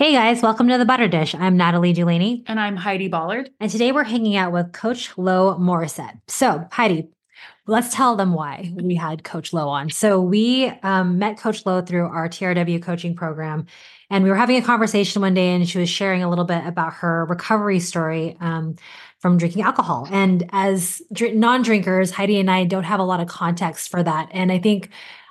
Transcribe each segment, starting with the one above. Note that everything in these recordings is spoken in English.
Hey guys, welcome to the Butter Dish. I'm Natalie Dulaney. And I'm Heidi Ballard. And today we're hanging out with Coach Lo Morissette. So, Heidi, let's tell them why we had Coach Lo on. So, we um, met Coach Lo through our TRW coaching program. And we were having a conversation one day, and she was sharing a little bit about her recovery story um, from drinking alcohol. And as dr- non drinkers, Heidi and I don't have a lot of context for that. And I think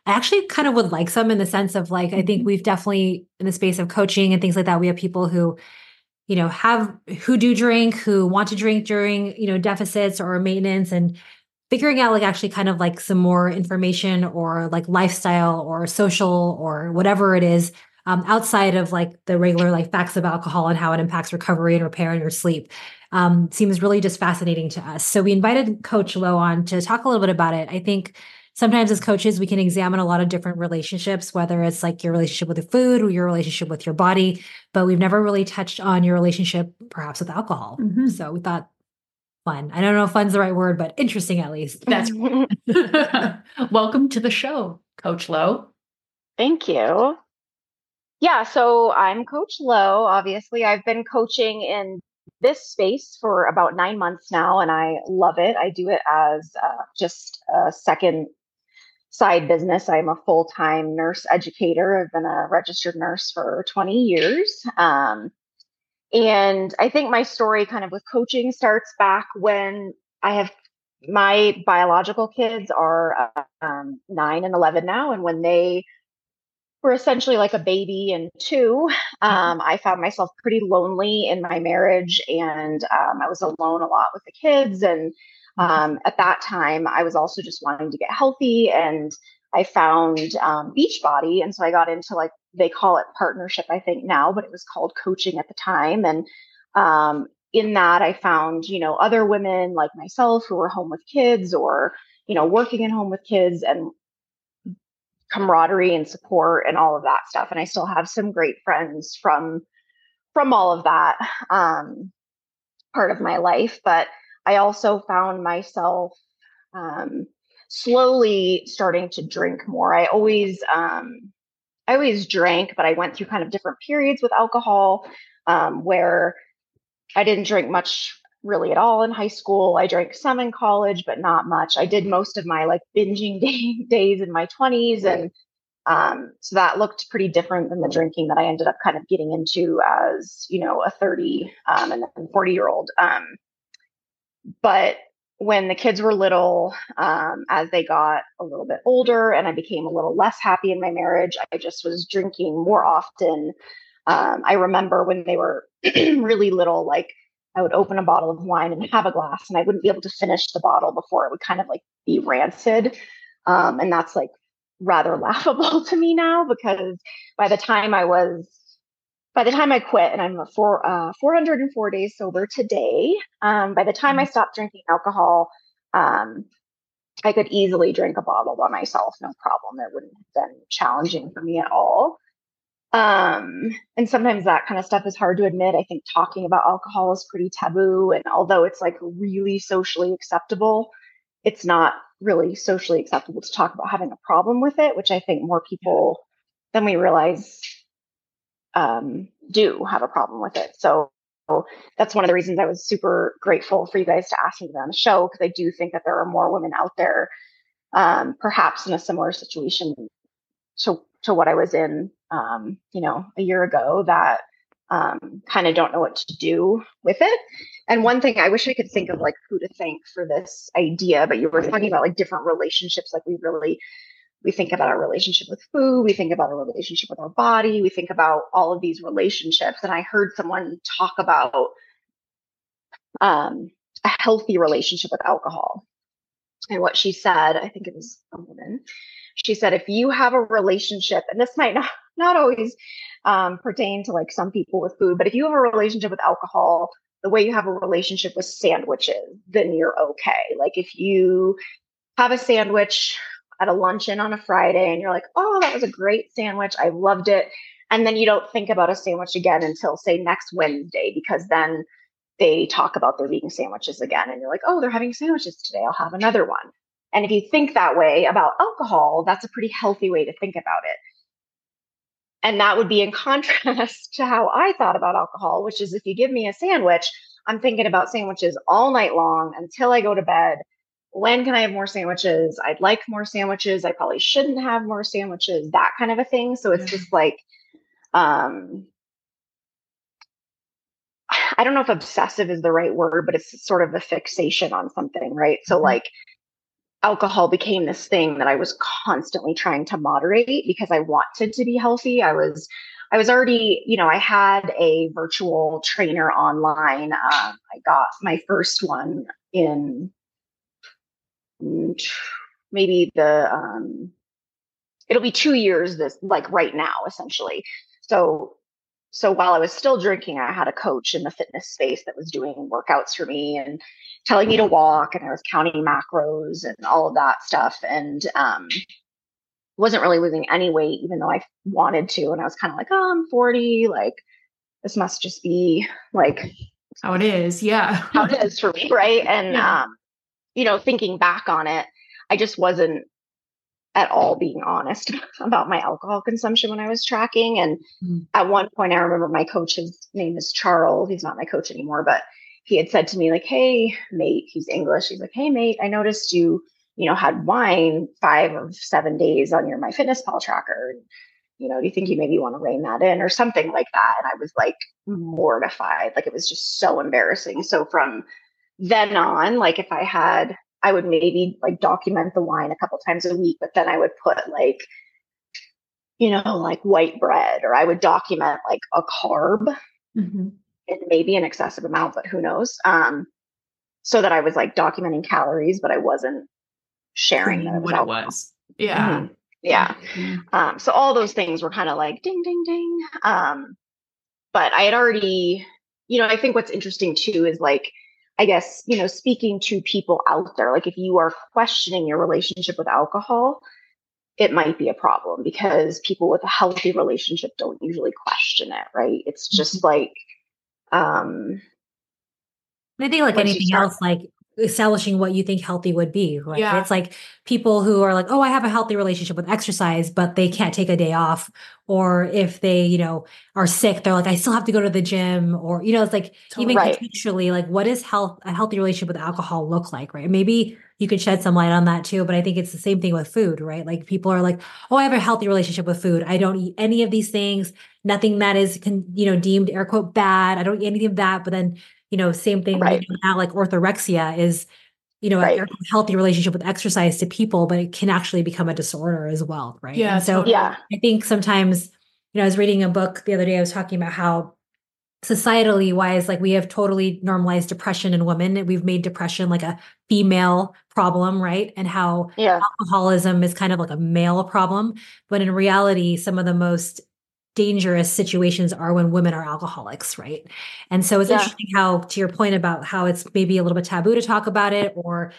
I actually kind of would like some in the sense of like, I think mm-hmm. we've definitely in the space of coaching and things like that, we have people who, you know, have who do drink, who want to drink during, you know, deficits or maintenance and figuring out like actually kind of like some more information or like lifestyle or social or whatever it is um, outside of like the regular like facts of alcohol and how it impacts recovery and repair and your sleep um, seems really just fascinating to us. So we invited Coach Lo on to talk a little bit about it. I think sometimes as coaches we can examine a lot of different relationships whether it's like your relationship with the food or your relationship with your body but we've never really touched on your relationship perhaps with alcohol. Mm-hmm. so we thought fun. I don't know if fun's the right word but interesting at least. That's welcome to the show coach lo. Thank you. Yeah so i'm coach lo. Obviously i've been coaching in this space for about nine months now and i love it. I do it as uh, just a second side business. I'm a full time nurse educator. I've been a registered nurse for 20 years. Um, and I think my story kind of with coaching starts back when I have my biological kids are um, nine and 11 now. And when they were essentially like a baby and two, mm-hmm. um, I found myself pretty lonely in my marriage. And um, I was alone a lot with the kids. And um, at that time, I was also just wanting to get healthy and I found um, Beachbody. And so I got into like, they call it partnership, I think now, but it was called coaching at the time. And um, in that, I found, you know, other women like myself who were home with kids or, you know, working at home with kids and camaraderie and support and all of that stuff. And I still have some great friends from from all of that um, part of my life. But I also found myself um, slowly starting to drink more. I always, um, I always drank, but I went through kind of different periods with alcohol um, where I didn't drink much really at all in high school. I drank some in college, but not much. I did most of my like binging day, days in my 20s. And um, so that looked pretty different than the drinking that I ended up kind of getting into as, you know, a 30 um, and 40 year old. Um, but when the kids were little, um, as they got a little bit older and I became a little less happy in my marriage, I just was drinking more often. Um, I remember when they were really little, like I would open a bottle of wine and have a glass, and I wouldn't be able to finish the bottle before it would kind of like be rancid. Um, and that's like rather laughable to me now because by the time I was by the time I quit, and I'm for uh, 404 days sober today, um, by the time I mm-hmm. stopped drinking alcohol, um, I could easily drink a bottle by myself, no problem. It wouldn't have been challenging for me at all. Um, and sometimes that kind of stuff is hard to admit. I think talking about alcohol is pretty taboo. And although it's like really socially acceptable, it's not really socially acceptable to talk about having a problem with it, which I think more people than we realize um, do have a problem with it. So that's one of the reasons I was super grateful for you guys to ask me to be on the show because I do think that there are more women out there, um, perhaps in a similar situation to to what I was in, um, you know, a year ago that um, kind of don't know what to do with it. And one thing I wish I could think of like who to thank for this idea, but you were talking about like different relationships, like we really we think about our relationship with food we think about our relationship with our body we think about all of these relationships. And i heard someone talk about um, a healthy relationship with alcohol. And what she said i think it was a woman she said if you have a relationship and this might not not always um, pertain to like some people with food but if you have a relationship with alcohol the way you have a relationship with sandwiches then you're okay. Like if you have a sandwich at a luncheon on a Friday and you're like, oh, that was a great sandwich. I loved it. And then you don't think about a sandwich again until, say, next Wednesday, because then they talk about their vegan sandwiches again. And you're like, oh, they're having sandwiches today. I'll have another one. And if you think that way about alcohol, that's a pretty healthy way to think about it. and that would be in contrast to how I thought about alcohol, which is if you give me a sandwich, I'm thinking about sandwiches all night long until I go to bed. When can I have more sandwiches? I'd like more sandwiches. I probably shouldn't have more sandwiches, that kind of a thing. So it's just like, um, I don't know if obsessive is the right word, but it's sort of a fixation on something, right? So, mm-hmm. like, alcohol became this thing that I was constantly trying to moderate because I wanted to be healthy. I was I was already, you know, I had a virtual trainer online. Um, I got my first one in maybe the um, it'll be two years this like right now essentially. So so while I was still drinking, I had a coach in the fitness space that was doing workouts for me and telling me to walk, and I was counting macros and all of that stuff. And um, wasn't really losing any weight, even though I wanted to. And I was kind of like, oh, I'm 40. Like, this must just be like how it is. Yeah. how it is for me. Right. And, yeah. um, you know, thinking back on it, I just wasn't at all being honest about my alcohol consumption when I was tracking. And mm. at one point, I remember my coach, his name is Charles. He's not my coach anymore, but he had said to me, like, hey, mate, he's English. He's like, hey, mate, I noticed you you know, had wine five of seven days on your MyFitnessPal tracker. You know, do you think you maybe want to rein that in or something like that? And I was like mortified. Like it was just so embarrassing. So from then on, like if I had, I would maybe like document the wine a couple times a week, but then I would put like, you know, like white bread, or I would document like a carb mm-hmm. and maybe an excessive amount, but who knows? Um, so that I was like documenting calories, but I wasn't sharing that what it was. Yeah. Mm-hmm. Yeah. Mm-hmm. Um, so all those things were kind of like ding, ding, ding. Um, but I had already, you know, I think what's interesting too is like, I guess, you know, speaking to people out there, like if you are questioning your relationship with alcohol, it might be a problem because people with a healthy relationship don't usually question it, right? It's just mm-hmm. like, um, I think like anything start- else, like establishing what you think healthy would be right? Yeah. it's like people who are like oh i have a healthy relationship with exercise but they can't take a day off. Or if they you know are sick they're like i still have to go to the gym or you know it's like even right. contextually like what is health a healthy relationship with alcohol look like right? Maybe you could shed some light on that too but i think it's the same thing with food right? Like people are like oh i have a healthy relationship with food. I don't eat any of these things. Nothing that is can you know deemed air quote bad. I don't eat anything of that. But then you know, same thing right. you know, now, like orthorexia is, you know, right. a healthy relationship with exercise to people, but it can actually become a disorder as well. Right. Yeah. And so yeah, I think sometimes, you know, I was reading a book the other day, I was talking about how societally wise, like we have totally normalized depression in women. We've made depression like a female problem, right? And how yeah. alcoholism is kind of like a male problem. But in reality, some of the most dangerous situations are when women are alcoholics, right? And so it's yeah. interesting how, to your point about how it's maybe a little bit taboo to talk about it, or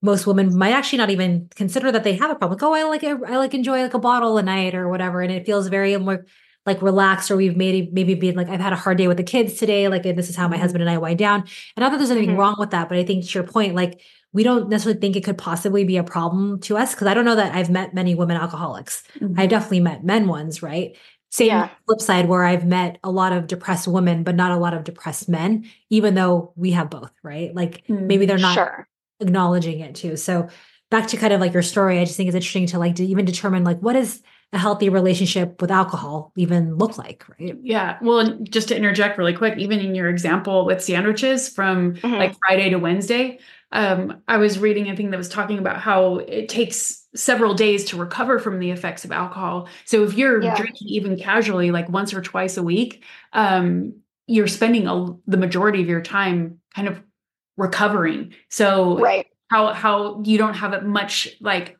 most women might actually not even consider that they have a problem. Like, oh, I like I like enjoy like a bottle a night or whatever, and it feels very more like relaxed. Or we've maybe maybe been like, I've had a hard day with the kids today, like this is how my mm-hmm. husband and I wind down. And not that there's anything mm-hmm. wrong with that, but I think to your point, like we don't necessarily think it could possibly be a problem to us because I don't know that I've met many women alcoholics. Mm-hmm. I've definitely met men ones, right? Same yeah. flip side where I've met a lot of depressed women, but not a lot of depressed men, even though we have both, right? Like mm, maybe they're not sure. acknowledging it too. So back to kind of like your story, I just think it's interesting to like to even determine like what is a healthy relationship with alcohol even look like, right? Yeah. Well, just to interject really quick, even in your example with sandwiches from mm-hmm. like Friday to Wednesday, um, I was reading a thing that was talking about how it takes several days to recover from the effects of alcohol. So if you're yeah. drinking even casually, like once or twice a week, um, you're spending a, the majority of your time kind of recovering. So right. how how you don't have it much like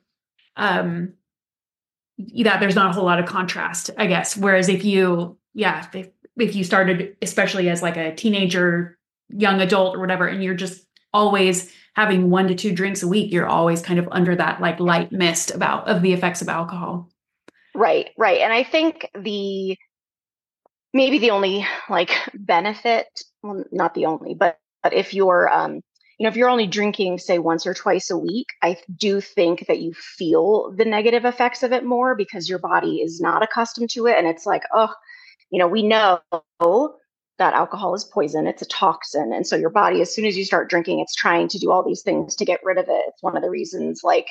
um that there's not a whole lot of contrast, I guess. Whereas if you yeah, if, if you started especially as like a teenager, young adult or whatever, and you're just always having one to two drinks a week, you're always kind of under that like light mist about of the effects of alcohol. Right, right. And I think the maybe the only like benefit, well, not the only, but but if you're um you know, if you're only drinking, say, once or twice a week, I do think that you feel the negative effects of it more because your body is not accustomed to it. And it's like, oh, you know, we know that alcohol is poison, it's a toxin. And so your body, as soon as you start drinking, it's trying to do all these things to get rid of it. It's one of the reasons, like,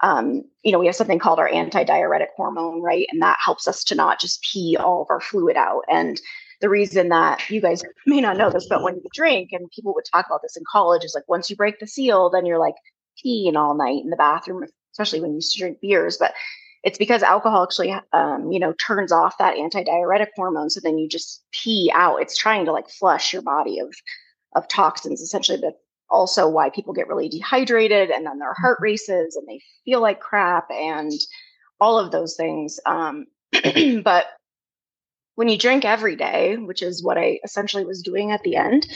um, you know, we have something called our antidiuretic hormone, right? And that helps us to not just pee all of our fluid out. And the reason that you guys may not know this, but when you drink, and people would talk about this in college, is like once you break the seal, then you're like peeing all night in the bathroom, especially when you used to drink beers. But it's because alcohol actually, um, you know, turns off that antidiuretic hormone. So then you just pee out. It's trying to like flush your body of of toxins, essentially. But also why people get really dehydrated and then their heart mm-hmm. races and they feel like crap and all of those things. Um, but when you drink every day, which is what I essentially was doing at the end,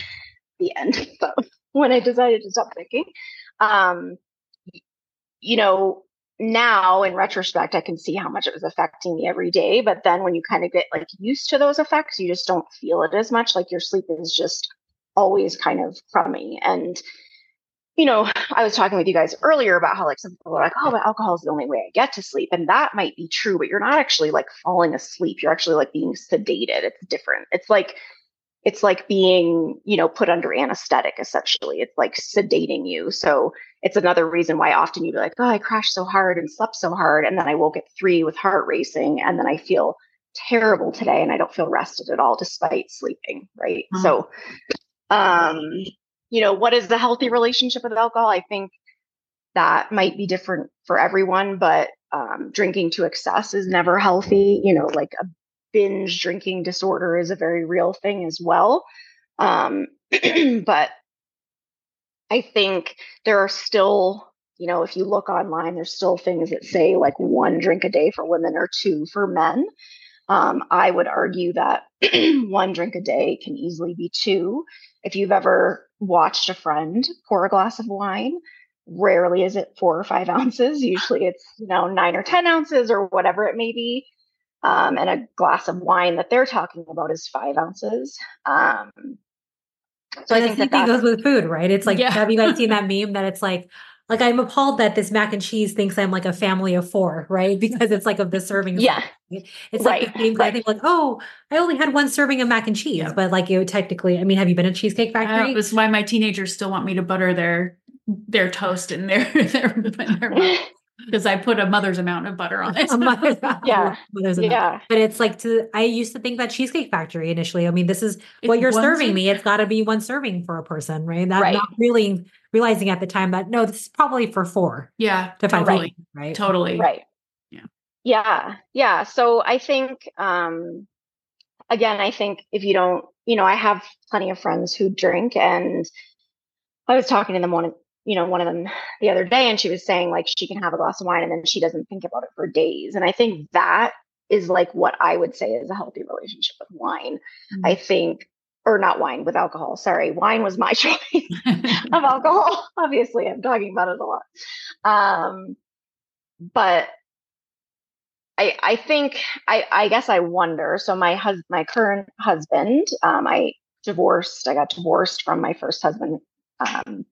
the end, but when I decided to stop drinking, um, you know, now in retrospect, I can see how much it was affecting me every day. But then when you kind of get like used to those effects, you just don't feel it as much. Like your sleep is just always kind of crummy. And you know, I was talking with you guys earlier about how like some people are like, oh, but alcohol is the only way I get to sleep. And that might be true, but you're not actually like falling asleep. You're actually like being sedated. It's different. It's like, it's like being, you know, put under anesthetic essentially. It's like sedating you. So it's another reason why often you'd be like, oh, I crashed so hard and slept so hard. And then I woke at three with heart racing. And then I feel terrible today and I don't feel rested at all despite sleeping. Right. Mm-hmm. So, um, you know, what is the healthy relationship with alcohol? I think that might be different for everyone, but um, drinking to excess is never healthy. You know, like a binge drinking disorder is a very real thing as well. Um, but I think there are still, you know, if you look online, there's still things that say like one drink a day for women or two for men. Um, I would argue that one drink a day can easily be two. If you've ever watched a friend pour a glass of wine, rarely is it four or five ounces. Usually it's, you know, nine or 10 ounces or whatever it may be. Um, and a glass of wine that they're talking about is five ounces. Um, so and I think that goes with food, right? It's like, yeah. have you guys seen that meme that it's like, like I'm appalled that this mac and cheese thinks I'm like a family of four, right? Because it's like of the serving. Yeah. It's right. like the same right. I think like, oh, I only had one serving of mac and cheese, yeah. but like you technically, I mean, have you been a cheesecake factory? Uh, this is why my teenagers still want me to butter their their toast in their their, their because I put a mother's amount of butter on it. mother's yeah, mother's amount. yeah. But it's like to. I used to think that Cheesecake Factory initially. I mean, this is it's what you're serving serving. me. It's got to be one serving for a person, right? That's right. not really realizing at the time that no, this is probably for four. Yeah, to five totally. right? Totally, right. Yeah, yeah, yeah. So I think, um again, I think if you don't, you know, I have plenty of friends who drink, and I was talking to them one you know, one of them the other day, and she was saying like she can have a glass of wine and then she doesn't think about it for days. And I think that is like what I would say is a healthy relationship with wine. Mm-hmm. I think, or not wine with alcohol. Sorry, wine was my choice of alcohol. Obviously, I'm talking about it a lot. Um, but I, I think I, I guess I wonder. So my husband, my current husband, um, I divorced. I got divorced from my first husband um,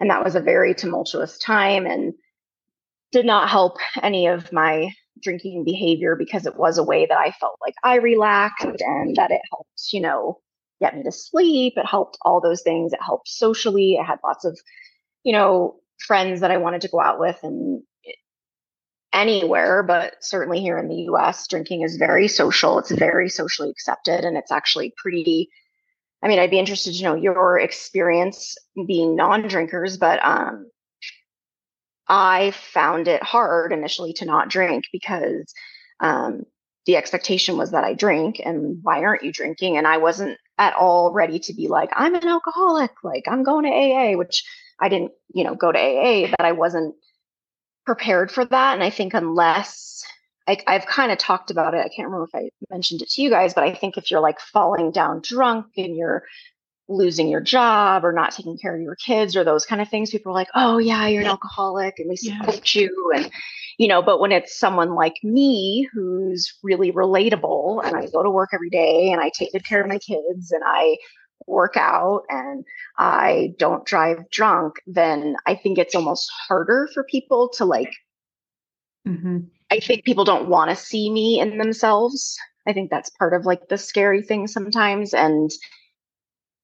and that was a very tumultuous time and did not help any of my drinking behavior because it was a way that I felt like I relaxed and that it helped, you know, get me to sleep. It helped all those things. It helped socially. I had lots of, you know, friends that I wanted to go out with and anywhere, but certainly here in the US, drinking is very social. It's very socially accepted and it's actually pretty I mean, I'd be interested to know your experience being non-drinkers, but um, I found it hard initially to not drink because um, the expectation was that I drink, and why aren't you drinking? And I wasn't at all ready to be like, I'm an alcoholic, like I'm going to AA, which I didn't, you know, go to AA, but I wasn't prepared for that. And I think unless I, I've kind of talked about it. I can't remember if I mentioned it to you guys, but I think if you're like falling down drunk and you're losing your job or not taking care of your kids or those kind of things, people are like, oh, yeah, you're an alcoholic and we support yeah. you. And, you know, but when it's someone like me who's really relatable and I go to work every day and I take good care of my kids and I work out and I don't drive drunk, then I think it's almost harder for people to like. Mm-hmm. I think people don't want to see me in themselves. I think that's part of like the scary thing sometimes. And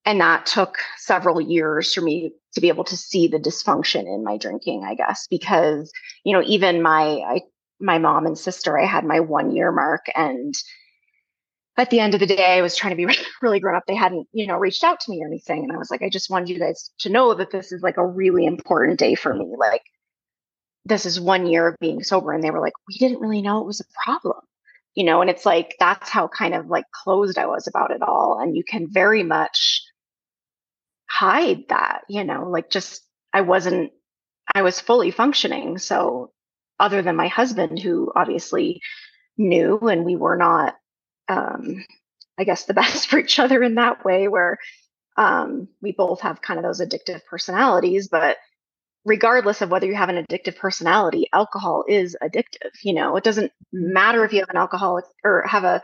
and that took several years for me to be able to see the dysfunction in my drinking i guess because you know even my I, my mom and sister i had my one year mark and at the end of the day i was trying to be really grown up. They hadn't you know reached out to me or anything and i was like i just wanted you guys to know that this is like a really important day for me like this is one year of being sober. And they were like we didn't really know it was a problem you know and it's like that's how kind of like closed i was about it all and you can very much hide that, you know, like just I wasn't I was fully functioning. So other than my husband who obviously knew and we were not um I guess the best for each other in that way where um we both have kind of those addictive personalities, but regardless of whether you have an addictive personality, alcohol is addictive. You know, it doesn't matter if you have an alcoholic or have a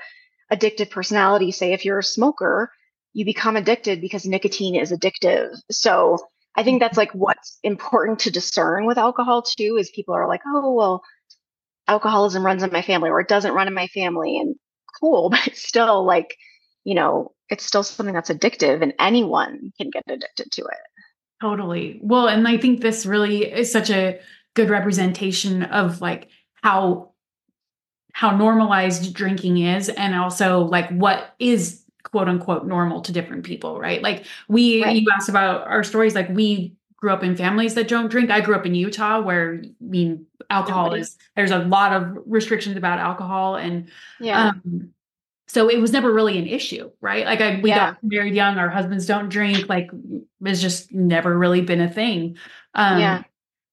addictive personality. Say if you're a smoker, you become addicted because nicotine is addictive. So I think that's like what's important to discern with alcohol too is people are like, oh, well, alcoholism runs in my family or it doesn't run in my family. And cool, but it's still like, you know, it's still something that's addictive and anyone can get addicted to it. Totally. Well, and I think this really is such a good representation of like how how normalized drinking is and also like what is quote unquote normal to different people, right? Like we, right. you asked about our stories, like we grew up in families that don't drink. I grew up in Utah where I mean alcohol Nobody. is there's a lot of restrictions about alcohol and yeah. Um, so it was never really an issue, right? Like I we yeah. got married young, our husbands don't drink, like it's just never really been a thing. Um yeah.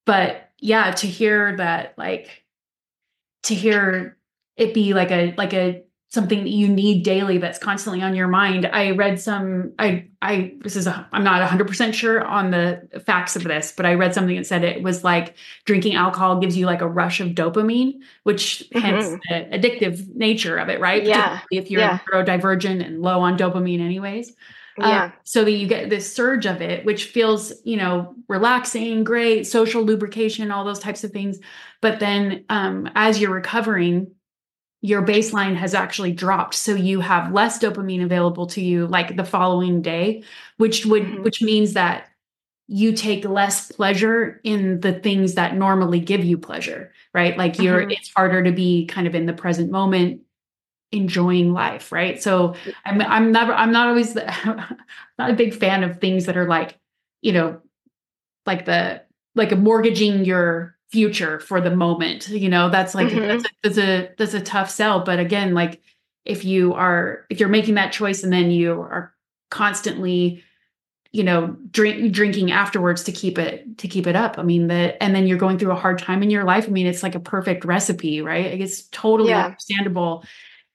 but yeah, to hear that like to hear it be like a like a something that you need daily that's constantly on your mind. I read some I I this is i am not 100% sure on the facts of this, but I read something that said it was like drinking alcohol gives you like a rush of dopamine, which mm-hmm. hence the addictive nature of it, right? Yeah. If you're yeah. neurodivergent and low on dopamine anyways. Uh, yeah. so that you get this surge of it, which feels, you know, relaxing, great, social lubrication, all those types of things. But then um, as you're recovering, your baseline has actually dropped so you have less dopamine available to you like the following day which would mm-hmm. which means that you take less pleasure in the things that normally give you pleasure right like you're mm-hmm. it's harder to be kind of in the present moment enjoying life right so i'm i'm never i'm not always the, not a big fan of things that are like you know like the like a mortgaging your future for the moment you know that's like mm-hmm. that's, a, that's a that's a tough sell but again like if you are if you're making that choice and then you are constantly you know drink drinking afterwards to keep it to keep it up i mean that and then you're going through a hard time in your life i mean it's like a perfect recipe right it's totally yeah. understandable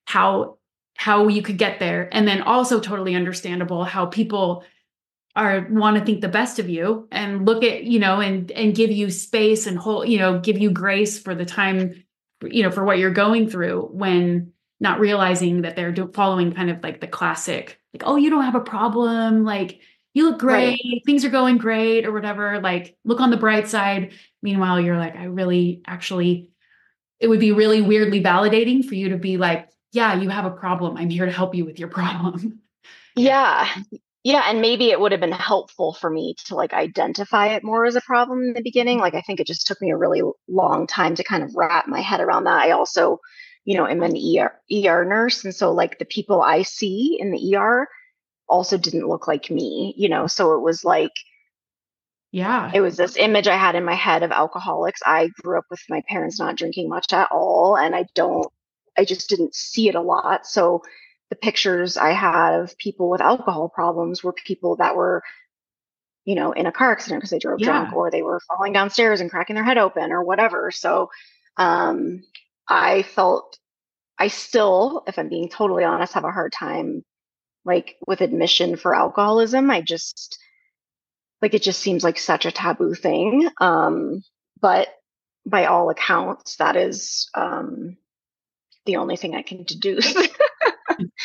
how how you could get there and then also totally understandable how people are want to think the best of you and look at you know and and give you space and whole you know give you grace for the time you know for what you're going through when not realizing that they're do- following kind of like the classic like oh you don't have a problem. Like you look great. Right. things are going great or whatever. Like look on the bright side. Meanwhile you're like i really actually it would be really weirdly validating for you to be like yeah you have a problem. I'm here to help you with your problem. Yeah yeah and maybe it would have been helpful for me to like identify it more as a problem in the beginning like i think it just took me a really long time to kind of wrap my head around that. I also you know am an er, ER nurse and so like the people i see in the er also didn't look like me you know so it was like yeah. it was this image i had in my head of alcoholics. I grew up with my parents not drinking much at all and i don't i just didn't see it a lot so the pictures I had of people with alcohol problems were people that were, you know, in a car accident because they drove yeah. drunk or they were falling downstairs and cracking their head open or whatever. So um, I felt I still, if I'm being totally honest, have a hard time like with admission for alcoholism. I just like it just seems like such a taboo thing. Um, but by all accounts, that is um, the only thing I can deduce.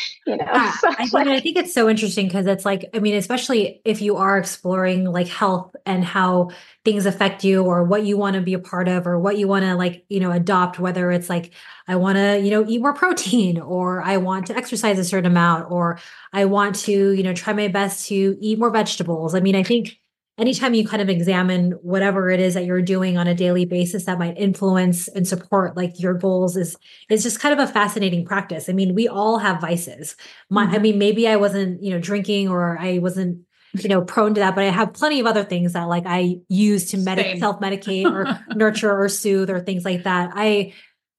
you know. Yeah, so I, like, I think it's so interesting because it's like, I mean, especially if you are exploring like health and how things affect you or what you want to be a part of or what you want to like, you know, adopt, whether it's like, I want to, you know, eat more protein or I want to exercise a certain amount or I want to, you know, try my best to eat more vegetables. I mean, I think anytime you kind of examine whatever it is that you're doing on a daily basis that might influence and support like your goals is is just kind of a fascinating practice. I mean, we all have vices. My, mm-hmm. I mean, maybe I wasn't, you know, drinking or I wasn't you know prone to that but i have plenty of other things that like i use to medicate self-medicate or nurture or soothe or things like that i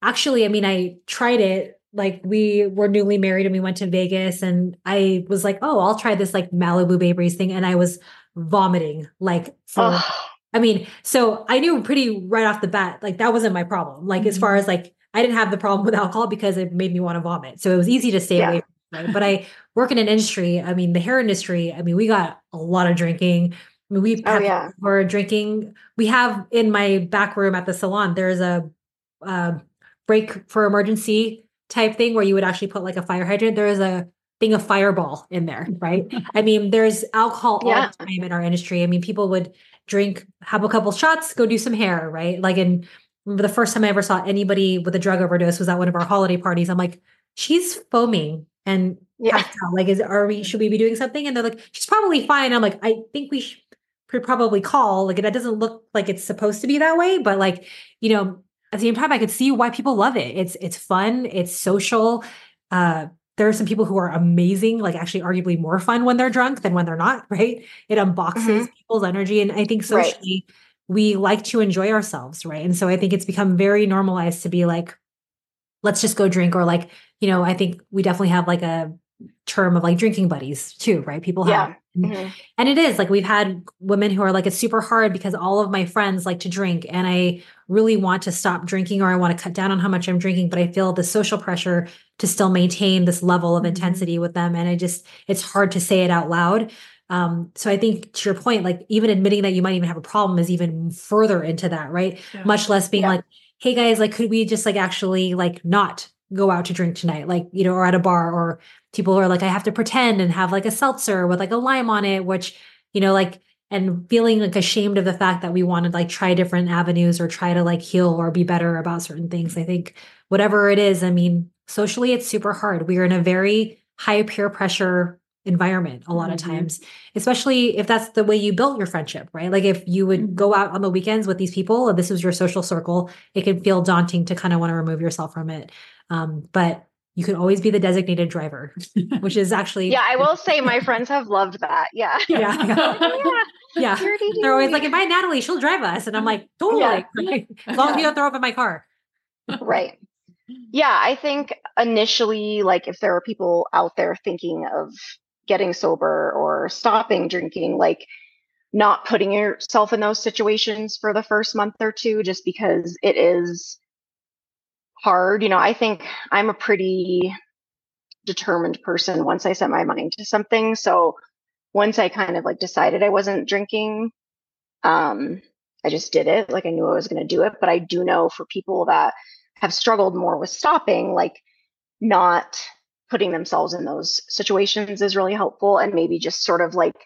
actually i mean i tried it like we were newly married and we went to vegas and i was like oh i'll try this like malibu bay breeze thing and i was vomiting like for oh. I mean, so I knew pretty right off the bat, like that wasn't my problem. Like mm-hmm. as far mm-hmm. as like I didn't have the problem with alcohol because it made me want to vomit. So it was easy to stay yeah. away from it. But I work in an industry, I mean, the hair industry, I mean, we got a lot of drinking. I mean, we oh, yeah. we're drinking. We have in my back room at the salon, there's a uh, break for emergency type thing where you would actually put like a fire hydrant. There is a thing of fireball in there, right? I mean, there's alcohol yeah. all the time in our industry. I mean, people would drink, have a couple shots, go do some hair, right? Like, in the first time I ever saw anybody with a drug overdose was at one of our holiday parties. I'm like, she's foaming and yeah. like, is are we should we be doing something? And they're like, she's probably fine. I'm like, I think we should probably call. Like, that doesn't look like it's supposed to be that way, but like, you know, at the same time, I could see why people love it. It's it's fun, it's social. Uh, there are some people who are amazing, like actually arguably more fun when they're drunk than when they're not, right? It unboxes mm-hmm. people's energy. And I think socially, right. we like to enjoy ourselves, right? And so I think it's become very normalized to be like, let's just go drink, or like, you know, I think we definitely have like a term of like drinking buddies too, right? People have yeah. Mm-hmm. And it is like we've had women who are like, it's super hard because all of my friends like to drink and I really want to stop drinking or I want to cut down on how much I'm drinking, but I feel the social pressure to still maintain this level of mm-hmm. intensity with them. And I just, it's hard to say it out loud. Um, so I think to your point, like even admitting that you might even have a problem is even further into that, right? Yeah. Much less being yeah. like, hey guys, like, could we just like actually like not go out to drink tonight, like, you know, or at a bar or people are like, I have to pretend and have like a seltzer with like a lime on it, which, you know, like, and feeling like ashamed of the fact that we want to like try different avenues or try to like heal or be better about certain things. I think whatever it is, I mean, socially, it's super hard. We are in a very high peer pressure environment a lot mm-hmm. of times, especially if that's the way you built your friendship, right? Like if you would mm-hmm. go out on the weekends with these people and this was your social circle, it can feel daunting to kind of want to remove yourself from it. Um, but you could always be the designated driver, which is actually yeah. I will say my friends have loved that. Yeah, yeah, yeah. yeah. They're always like, "Invite Natalie; she'll drive us," and I'm like, "Totally." Yeah. as long as you don't throw up in my car. Right. Yeah, I think initially, like, if there are people out there thinking of getting sober or stopping drinking, like not putting yourself in those situations for the first month or two, just because it is hard. You know, I think I'm a pretty determined person once I set my mind to something. So once I kind of like decided I wasn't drinking, um, I just did it. Like I knew I was going to do it. But I do know for people that have struggled more with stopping, like not putting themselves in those situations is really helpful. And maybe just sort of like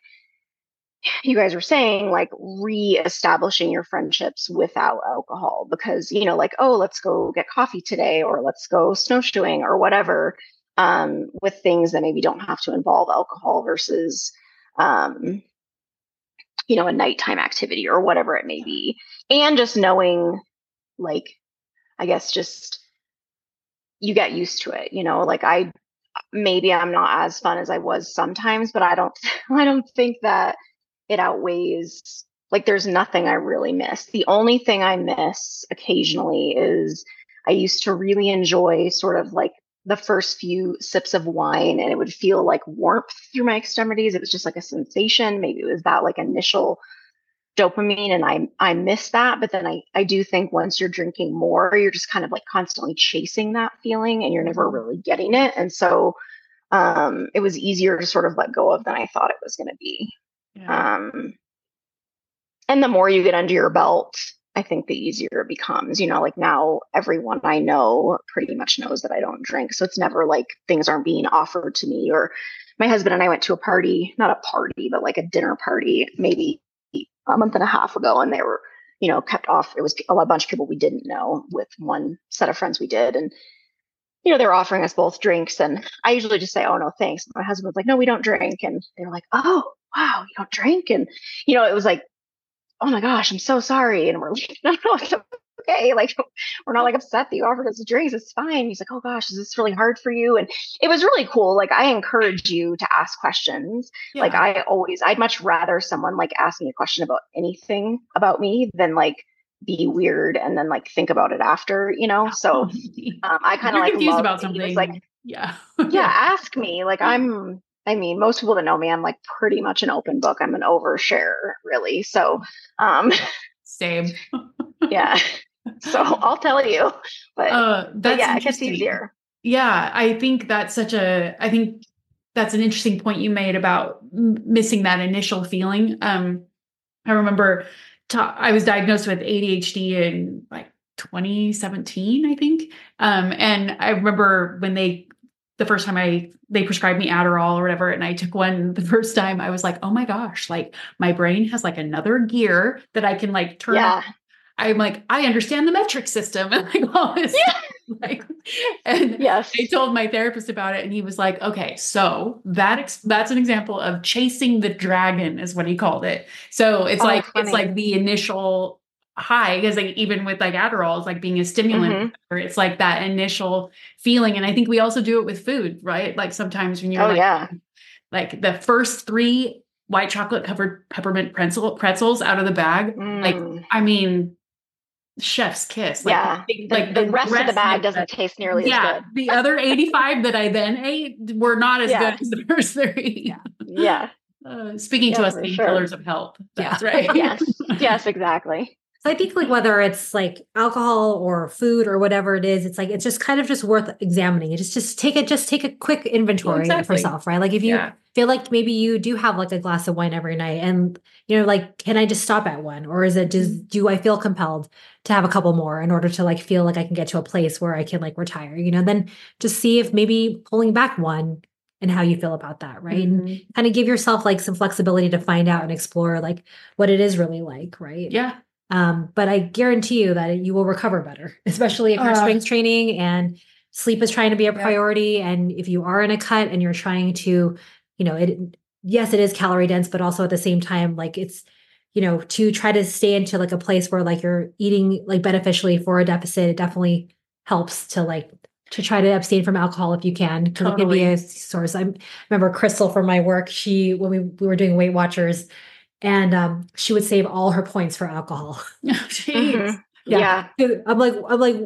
you guys were saying like re-establishing your friendships without alcohol because you know like oh let's go get coffee today or let's go snowshoeing or whatever um, with things that maybe don't have to involve alcohol versus um, you know a nighttime activity or whatever it may be. And just knowing like i guess just you get used to it you know like i maybe i'm not as fun as i was sometimes but i don't i don't think that it outweighs like there's nothing I really miss. The only thing I miss occasionally is I used to really enjoy sort of like the first few sips of wine and it would feel like warmth through my extremities. It was just like a sensation. Maybe it was that like initial dopamine and I I miss that. But then I I do think once you're drinking more, you're just kind of like constantly chasing that feeling and you're never really getting it. And so um it was easier to sort of let go of than I thought it was gonna be. Um, and the more you get under your belt, I think the easier it becomes. You know, like now everyone I know pretty much knows that I don't drink. So it's never like things aren't being offered to me. Or my husband and I went to a party, not a party, but like a dinner party, maybe a month and a half ago. And they were, you know, kept off. It was a, a bunch of people we didn't know with one set of friends we did. And, you know, they were offering us both drinks. And I usually just say, oh, no, thanks. My husband was like, no, we don't drink. And they were like, oh, wow, you don't drink? And, you know, it was like, oh my gosh, I'm so sorry. And we're like, no, no, it's okay. Like, we're not like upset that you offered us drinks. It's fine. He's like, oh gosh, is this really hard for you? And it was really cool. Like, I encourage you to ask questions. Yeah. Like, I always, I'd much rather someone like ask me a question about anything about me than like, be weird and then like think about it after, you know. So um, I kind of like confused about something. Like, yeah, yeah, ask me. Like I'm I mean, most people that know me, I'm like pretty much an open book. I'm an overshare, really. So, um, same. yeah. So I'll tell you, but, uh, but yeah, it gets easier. Yeah, I think that's such a. I think that's an interesting point you made about missing that initial feeling. Um, I remember ta- I was diagnosed with ADHD in like 2017, I think. Um, and I remember when they the first time I they prescribed me Adderall or whatever, and I took one the first time, I was like, oh my gosh, like my brain has like another gear that I can like turn. Yeah. I'm like, I understand the metric system and like all this. Yeah. Like, and yes. I told my therapist about it, and he was like, okay, so that ex- that's an example of chasing the dragon, is what he called it. So it's oh, like funny. it's like the initial high because like even with like Adderall, it's like being a stimulant, mm-hmm. it's like that initial feeling. And I think we also do it with food, right? Like sometimes when you're oh, like, yeah. like the first three white chocolate covered peppermint pretzel pretzels out of the bag, mm. like I mean, chef's kiss. Like, yeah. The, like the, the rest, rest, of the bag doesn't taste nearly yeah, as good. the other 85 that I then ate were not as yeah. good as the first three. Yeah. Yeah. Uh, speaking yeah, to us being sure. pillars of health. That's yeah. right. yes. Yes, exactly. So I think like whether it's like alcohol or food or whatever it is, it's like it's just kind of just worth examining. It just just take it, just take a quick inventory exactly. of yourself, right? Like if you yeah. feel like maybe you do have like a glass of wine every night, and you know, like can I just stop at one, or is it just mm-hmm. do I feel compelled to have a couple more in order to like feel like I can get to a place where I can like retire? You know, then just see if maybe pulling back one and how you feel about that, right? Mm-hmm. And kind of give yourself like some flexibility to find out and explore like what it is really like, right? Yeah. Um, but I guarantee you that you will recover better, especially if you're uh, strength training and sleep is trying to be a priority. Yeah. And if you are in a cut and you're trying to, you know, it, yes, it is calorie dense, but also at the same time, like it's, you know, to try to stay into like a place where like you're eating like beneficially for a deficit, it definitely helps to like to try to abstain from alcohol if you can because totally. it can be a source. I remember Crystal from my work. She when we, we were doing Weight Watchers, and um, she would save all her points for alcohol. mm-hmm. yeah. yeah. I'm like, I'm like,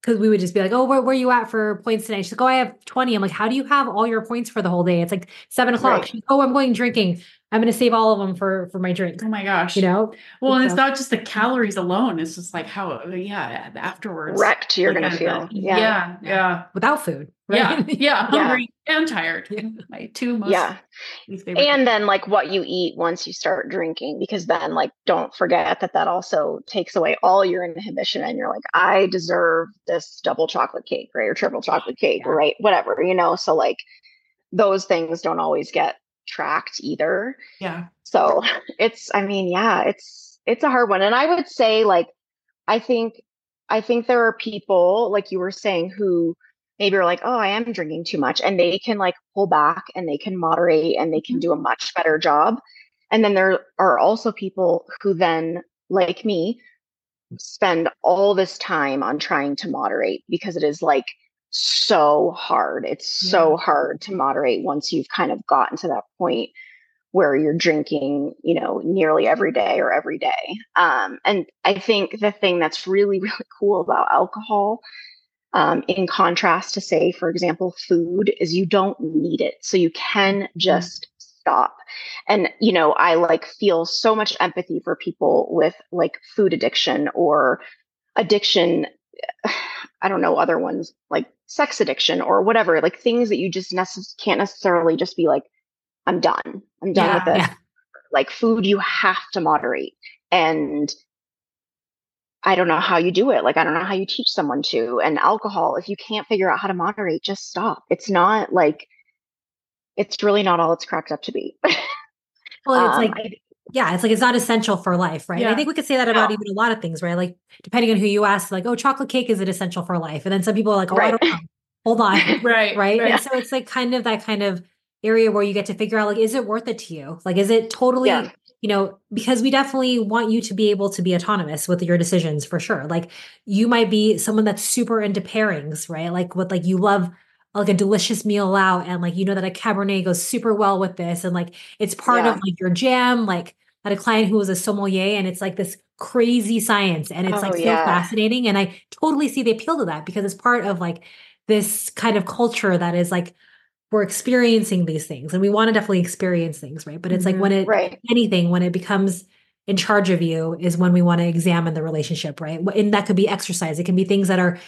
because we would just be like, oh, where, where are you at for points today? She's like, oh, I have 20. I'm like, how do you have all your points for the whole day? It's like seven o'clock. Right. She's, oh, I'm going drinking. I'm going to save all of them for for my drink. Oh my gosh. You know? Well, and it's not just the calories alone. It's just like how, yeah, afterwards. Wrecked you're like, going to feel. Yeah. yeah. Yeah. Without food. Right? Yeah. Yeah. Hungry yeah. and tired. My two most. Yeah. And then like what you eat once you start drinking, because then like don't forget that that also takes away all your inhibition and you're like, I deserve this double chocolate cake, right? Or triple chocolate cake, yeah. right? Whatever, you know? So like those things don't always get tracked either. Yeah. So it's, I mean, yeah, it's, it's a hard one. And I would say, like, I think, I think there are people, like you were saying, who maybe are like, oh, I am drinking too much. And they can like pull back and they can moderate and they can mm-hmm. do a much better job. And then there are also people who then, like me, spend all this time on trying to moderate because it is like so hard. It's yeah. so hard to moderate once you've kind of gotten to that point where you're drinking, you know, nearly every day or every day. Um, and I think the thing that's really, really cool about alcohol, um, in contrast to, say, for example, food, is you don't need it. So you can mm-hmm. just stop. And, you know, I like feel so much empathy for people with like food addiction or addiction. I don't know other ones like sex addiction or whatever, like things that you just necess- can't necessarily just be like, I'm done. I'm done yeah, with this. Yeah. Like food, you have to moderate. And I don't know how you do it. Like, I don't know how you teach someone to. And alcohol, if you can't figure out how to moderate, just stop. It's not like, it's really not all it's cracked up to be. well, it's um, like, yeah, it's like it's not essential for life, right? Yeah. I think we could say that about even a lot of things, right? Like, depending on who you ask, like, oh, chocolate cake is it essential for life? And then some people are like, oh, right. I don't know. Hold on. right. Right. right. And so it's like kind of that kind of area where you get to figure out, like, is it worth it to you? Like, is it totally yeah you know, because we definitely want you to be able to be autonomous with your decisions for sure. Like you might be someone that's super into pairings, right? Like with like you love like a delicious meal out and like you know that a cabernet goes super well with this and like it's part yeah. of like your jam like I had a client who was a sommelier and it's like this crazy science and it's oh, like so yeah. fascinating and I totally see the appeal to that because it's part of like this kind of culture that is like we're experiencing these things and we want to definitely experience things right but it's mm-hmm. like when it right. anything when it becomes in charge of you is when we want to examine the relationship right and that could be exercise it can be things that are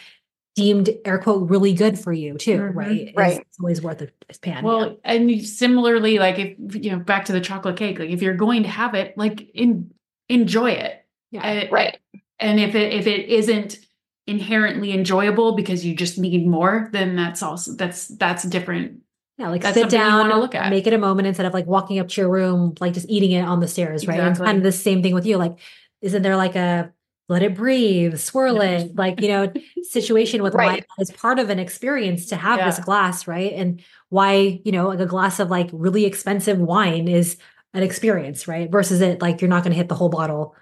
deemed air quote really good for you too mm-hmm. right right it's, always worth a pan well yeah. and similarly like if you know back to the chocolate cake like if you're going to have it like in enjoy it yeah and, right and if it if it isn't inherently enjoyable because you just need more then that's also that's that's different yeah, like That's sit down, look at. make it a moment instead of like walking up to your room, like just eating it on the stairs, right? Exactly. And kind of the same thing with you. Like, isn't there like a let it breathe, swirl it, like you know, situation with right. wine is part of an experience to have yeah. this glass, right? And why, you know, like a glass of like really expensive wine is an experience, right? Versus it like you're not going to hit the whole bottle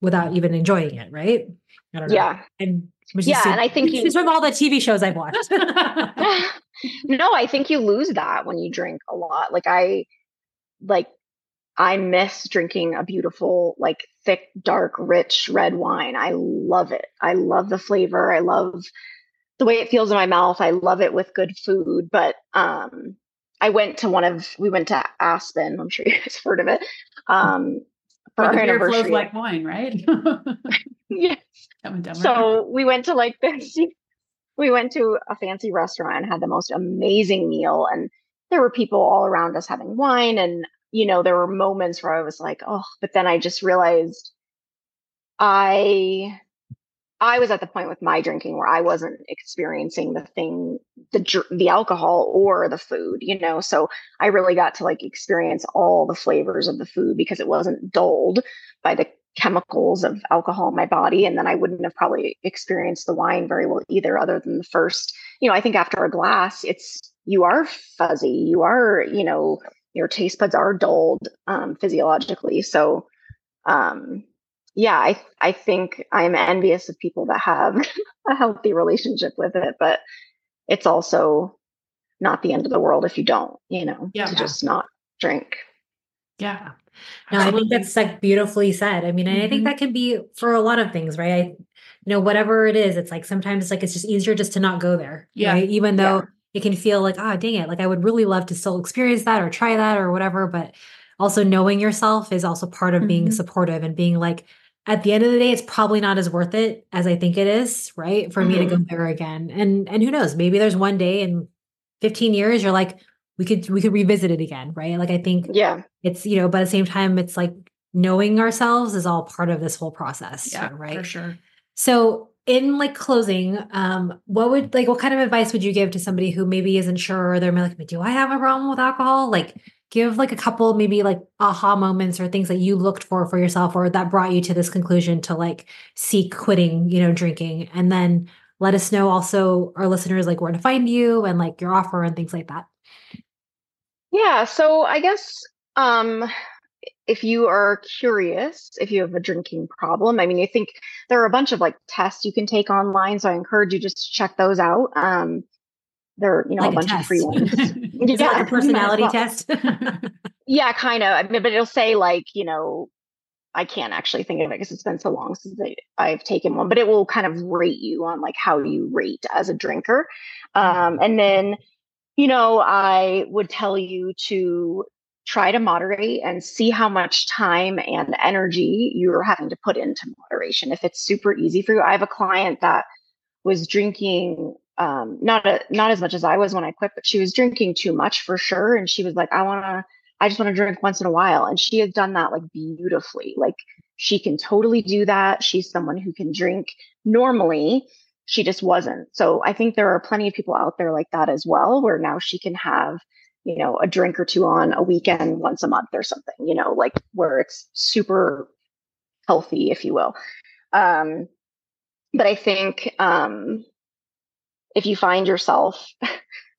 without even enjoying it, right? I don't know. Yeah. And yeah, and I think you, from all the TV shows I've watched. no, I think you lose that when you drink a lot. Like I, like I miss drinking a beautiful, like thick, dark, rich red wine. I love it. I love the flavor. I love the way it feels in my mouth. I love it with good food. But um, I went to one of we went to Aspen. I'm sure you guys heard of it. Um, for our anniversary. flows like wine, right? yes. So we went to like this. We went to a fancy restaurant and had the most amazing meal, and there were people all around us having wine, and you know there were moments where I was like, oh, but then I just realized I I was at the point with my drinking where I wasn't experiencing the thing, the the alcohol or the food, you know. So I really got to like experience all the flavors of the food because it wasn't dulled by the chemicals of alcohol in my body. And then I wouldn't have probably experienced the wine very well either, other than the first. You know, I think after a glass, it's you are fuzzy, you are, you know, your taste buds are dulled um, physiologically. So um yeah, I I think I'm envious of people that have a healthy relationship with it, but it's also not the end of the world if you don't, you know, yeah. to just not drink. Yeah. No, I think that's like beautifully said. I mean, mm-hmm. I think mm-hmm. that can be for a lot of things, right? I, you know, whatever it is, it's like sometimes it's like it's just easier just to not go there. Yeah. Right? Even though yeah. It can feel like, ah, oh, dang it. Like I would really love to still experience that or try that or whatever. But also knowing yourself is also part of mm-hmm. being supportive and being like, at the end of the day, it's probably not as worth it as I think it is, right? For mm-hmm. me to go mm-hmm. there again. And and who knows, maybe there's one day in 15 years you're like, we could we could revisit it again, right? Like I think yeah, it's you know, but at the same time, it's like knowing ourselves is all part of this whole process. Yeah, too, right. For sure. So in like closing, um, what would like what kind of advice would you give to somebody who maybe isn't sure? They're like, do I have a problem with alcohol? Like give like a couple maybe like aha moments or things that you looked for for yourself or that brought you to this conclusion to like seek quitting you know drinking. And then let us know also our listeners like where to find you and like your offer and things like that. Yeah so i guess um if you are curious if you have a drinking problem i mean i think there are a bunch of like tests you can take online so i encourage you just to check those out. Um there are you know like a bunch of free ones. Yeah like a personality well. test? yeah kind of. I mean, but it'll say like you know i can't actually think of it because it's been so long since I, i've taken one but it will kind of rate you on like how you rate as a drinker. Um, and then you know i would tell you to try to moderate and see how much time and energy you're having to put into moderation if it's super easy for you i have a client that was drinking um, not a, not as much as I was when I quit, but she was drinking too much for sure. And she was like, I want to, I just want to drink once in a while. And she has done that like beautifully. Like she can totally do that. She's someone who can drink normally. She just wasn't. So I think there are plenty of people out there like that as well, where now she can have, you know, a drink or two on a weekend once a month or something, you know, like where it's super healthy, if you will. Um, but I think um, if you find yourself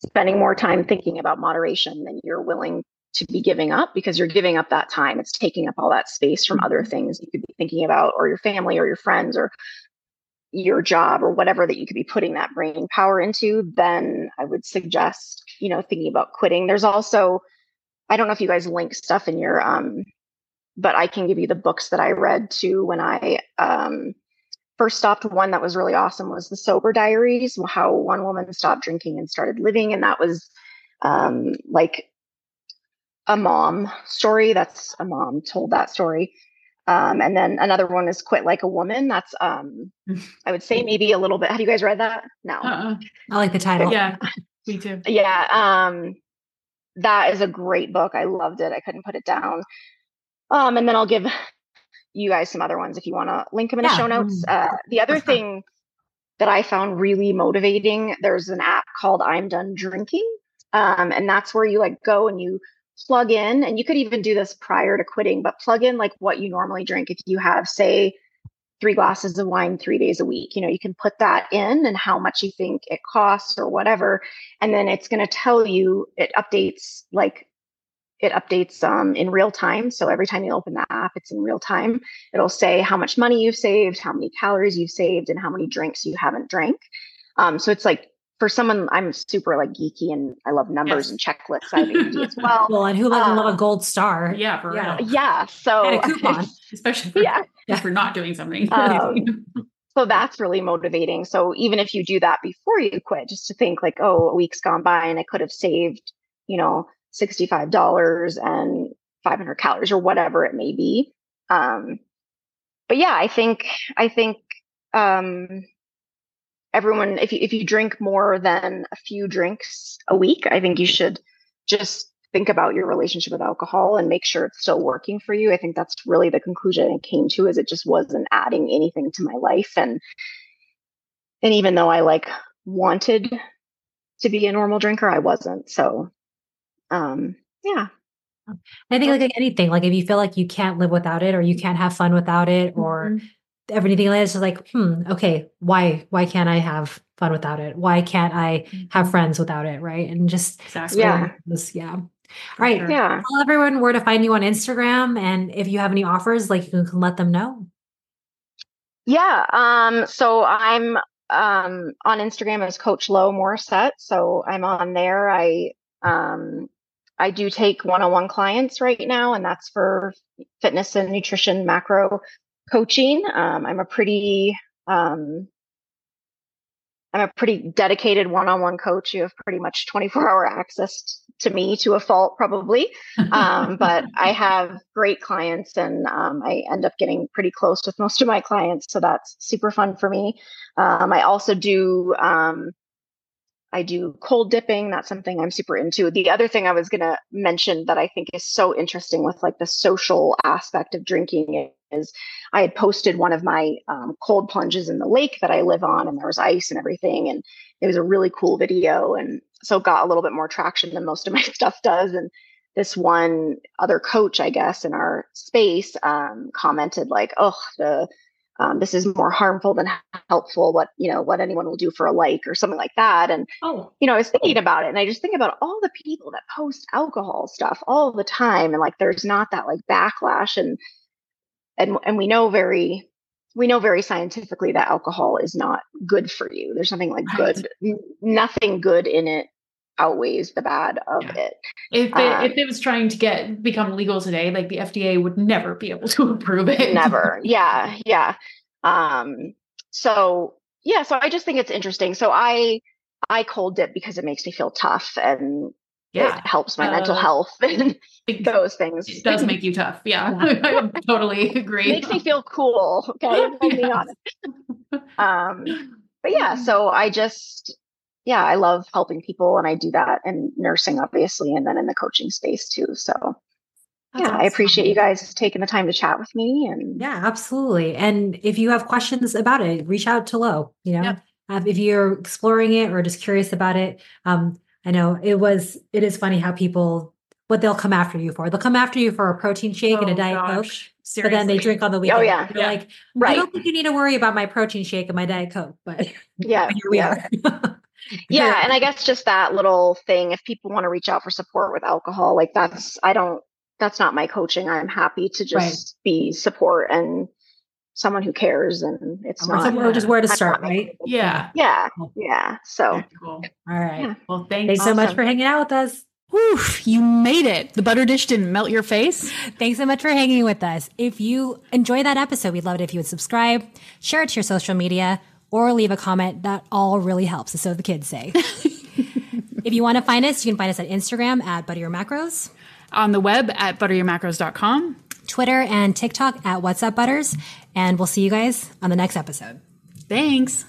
spending more time thinking about moderation than you're willing to be giving up because you're giving up that time. It's taking up all that space from other mm-hmm. things you could be thinking about, or your family, or your friends, or your job, or whatever that you could be putting that brain power into. Then I would suggest, you know, thinking about quitting. There's also, I don't know if you guys link stuff in your, um, but I can give you the books that I read too when I um, first stopped. One that was really awesome was the Sober Diaries, how one woman stopped drinking and started living, and that was um, like a mom story. That's a mom told that story. Um, and then another one is Quit Like a Woman. That's, um, I would say maybe a little bit. Have you guys read that? No. Uh-uh. I like the title. Yeah, me too. Yeah. Um, that is a great book. I loved it. I couldn't put it down. Um, and then I'll give you guys some other ones if you want to link them in yeah. the show notes. Mm. Uh, the other thing that I found really motivating, there's an app called I'm Done Drinking. Um, and that's where you like go and you plug in, and you could even do this prior to quitting, but plug in like what you normally drink. If you have, say, three glasses of wine three days a week, you know, you can put that in and how much you think it costs or whatever. And then it's going to tell you, it updates like it updates um, in real time. So every time you open the app, it's in real time. It'll say how much money you've saved, how many calories you've saved, and how many drinks you haven't drank. Um, so it's like for someone I'm super like geeky and I love numbers yes. and checklists. I have as well. well, and who doesn't love a um, gold star? Yeah, for yeah. real. Yeah. So and a coupon, especially for, yeah. for not doing something. Um, so that's really motivating. So even if you do that before you quit, just to think like, oh, a week's gone by and I could have saved, you know, $65 and 500 calories or whatever it may be. Um, but yeah, I think, I think, um, everyone if you if you drink more than a few drinks a week i think you should just think about your relationship with alcohol and make sure it's still working for you. I think that's really the conclusion i came to is it just wasn't adding anything to my life. And and even though i like wanted to be a normal drinker i wasn't. So um yeah. I think like anything, like if you feel like you can't live without it or you can't have fun without it or mm-hmm everything like this is like, hmm, okay, why why can't I have fun without it? Why can't I have mm-hmm. friends without it? Right. And just exactly. yeah. This, yeah. All right. Sure. Yeah. Tell everyone where to find you on Instagram and if you have any offers, like you can let them know. Yeah. Um, so I'm um on Instagram as Coach Lo Morissette. So I'm on there. I um I do take one-on-one clients right now, and that's for fitness and nutrition macro coaching. Um, I'm a pretty um, I'm a pretty dedicated one-on-one coach. You have pretty much 24-hour access to me to a fault, probably. Um, but I have great clients, and um, I end up getting pretty close with most of my clients, so that's super fun for me. Um, I also do um, I do cold dipping. That's something I'm super into. The other thing I was going to mention that I think is so interesting with like the social aspect of drinking is I had posted one of my um, cold plunges in the lake that I live on, and there was ice and everything. And it was a really cool video. And so got a little bit more traction than most of my stuff does. And this one other coach, I guess, in our space um, commented, like, oh, the um, this is more harmful than helpful what you know what anyone will do for a like or something like that and oh you know i was thinking about it and i just think about all the people that post alcohol stuff all the time and like there's not that like backlash and and and we know very we know very scientifically that alcohol is not good for you there's nothing like right. good nothing good in it outweighs the bad of yeah. it. If it, um, if it was trying to get become legal today, like the FDA would never be able to approve it. Never. Yeah. Yeah. Um, so yeah, so I just think it's interesting. So I I cold dip because it makes me feel tough and yeah. it helps my uh, mental health and those things. It does make you tough. Yeah. I totally agree. It makes me feel cool. Okay. yeah. Um but yeah, so I just yeah, I love helping people and I do that in nursing, obviously, and then in the coaching space too. So That's yeah, awesome. I appreciate you guys taking the time to chat with me. And yeah, absolutely. And if you have questions about it, reach out to Lo. You know, yep. uh, if you're exploring it or just curious about it. Um, I know it was. It is funny how people what they'll come after you for. They'll come after you for a protein shake oh, and a oh, diet gosh. coke. Seriously. But then they drink on the oh, weekend. Oh yeah, They're yeah. like, right. I don't think you need to worry about my protein shake and my diet coke, but yeah, here we yeah. are. yeah, and I guess just that little thing. If people want to reach out for support with alcohol, like that's I don't that's not my coaching. I'm happy to just right. be support and someone who cares and it's or not or just where to start right yeah yeah yeah so cool. all right yeah. well thanks, thanks awesome. so much for hanging out with us Whew, you made it. The butter dish didn't melt your face. Thanks so much for hanging with us. If you enjoyed that episode, we'd love it if you would subscribe, share it to your social media, or leave a comment. That all really helps. So the kids say. if you want to find us, you can find us at Instagram at Butter Your Macros on the web at butteryourmacros.com, Twitter and TikTok at What's Up Butters, and we'll see you guys on the next episode. Thanks.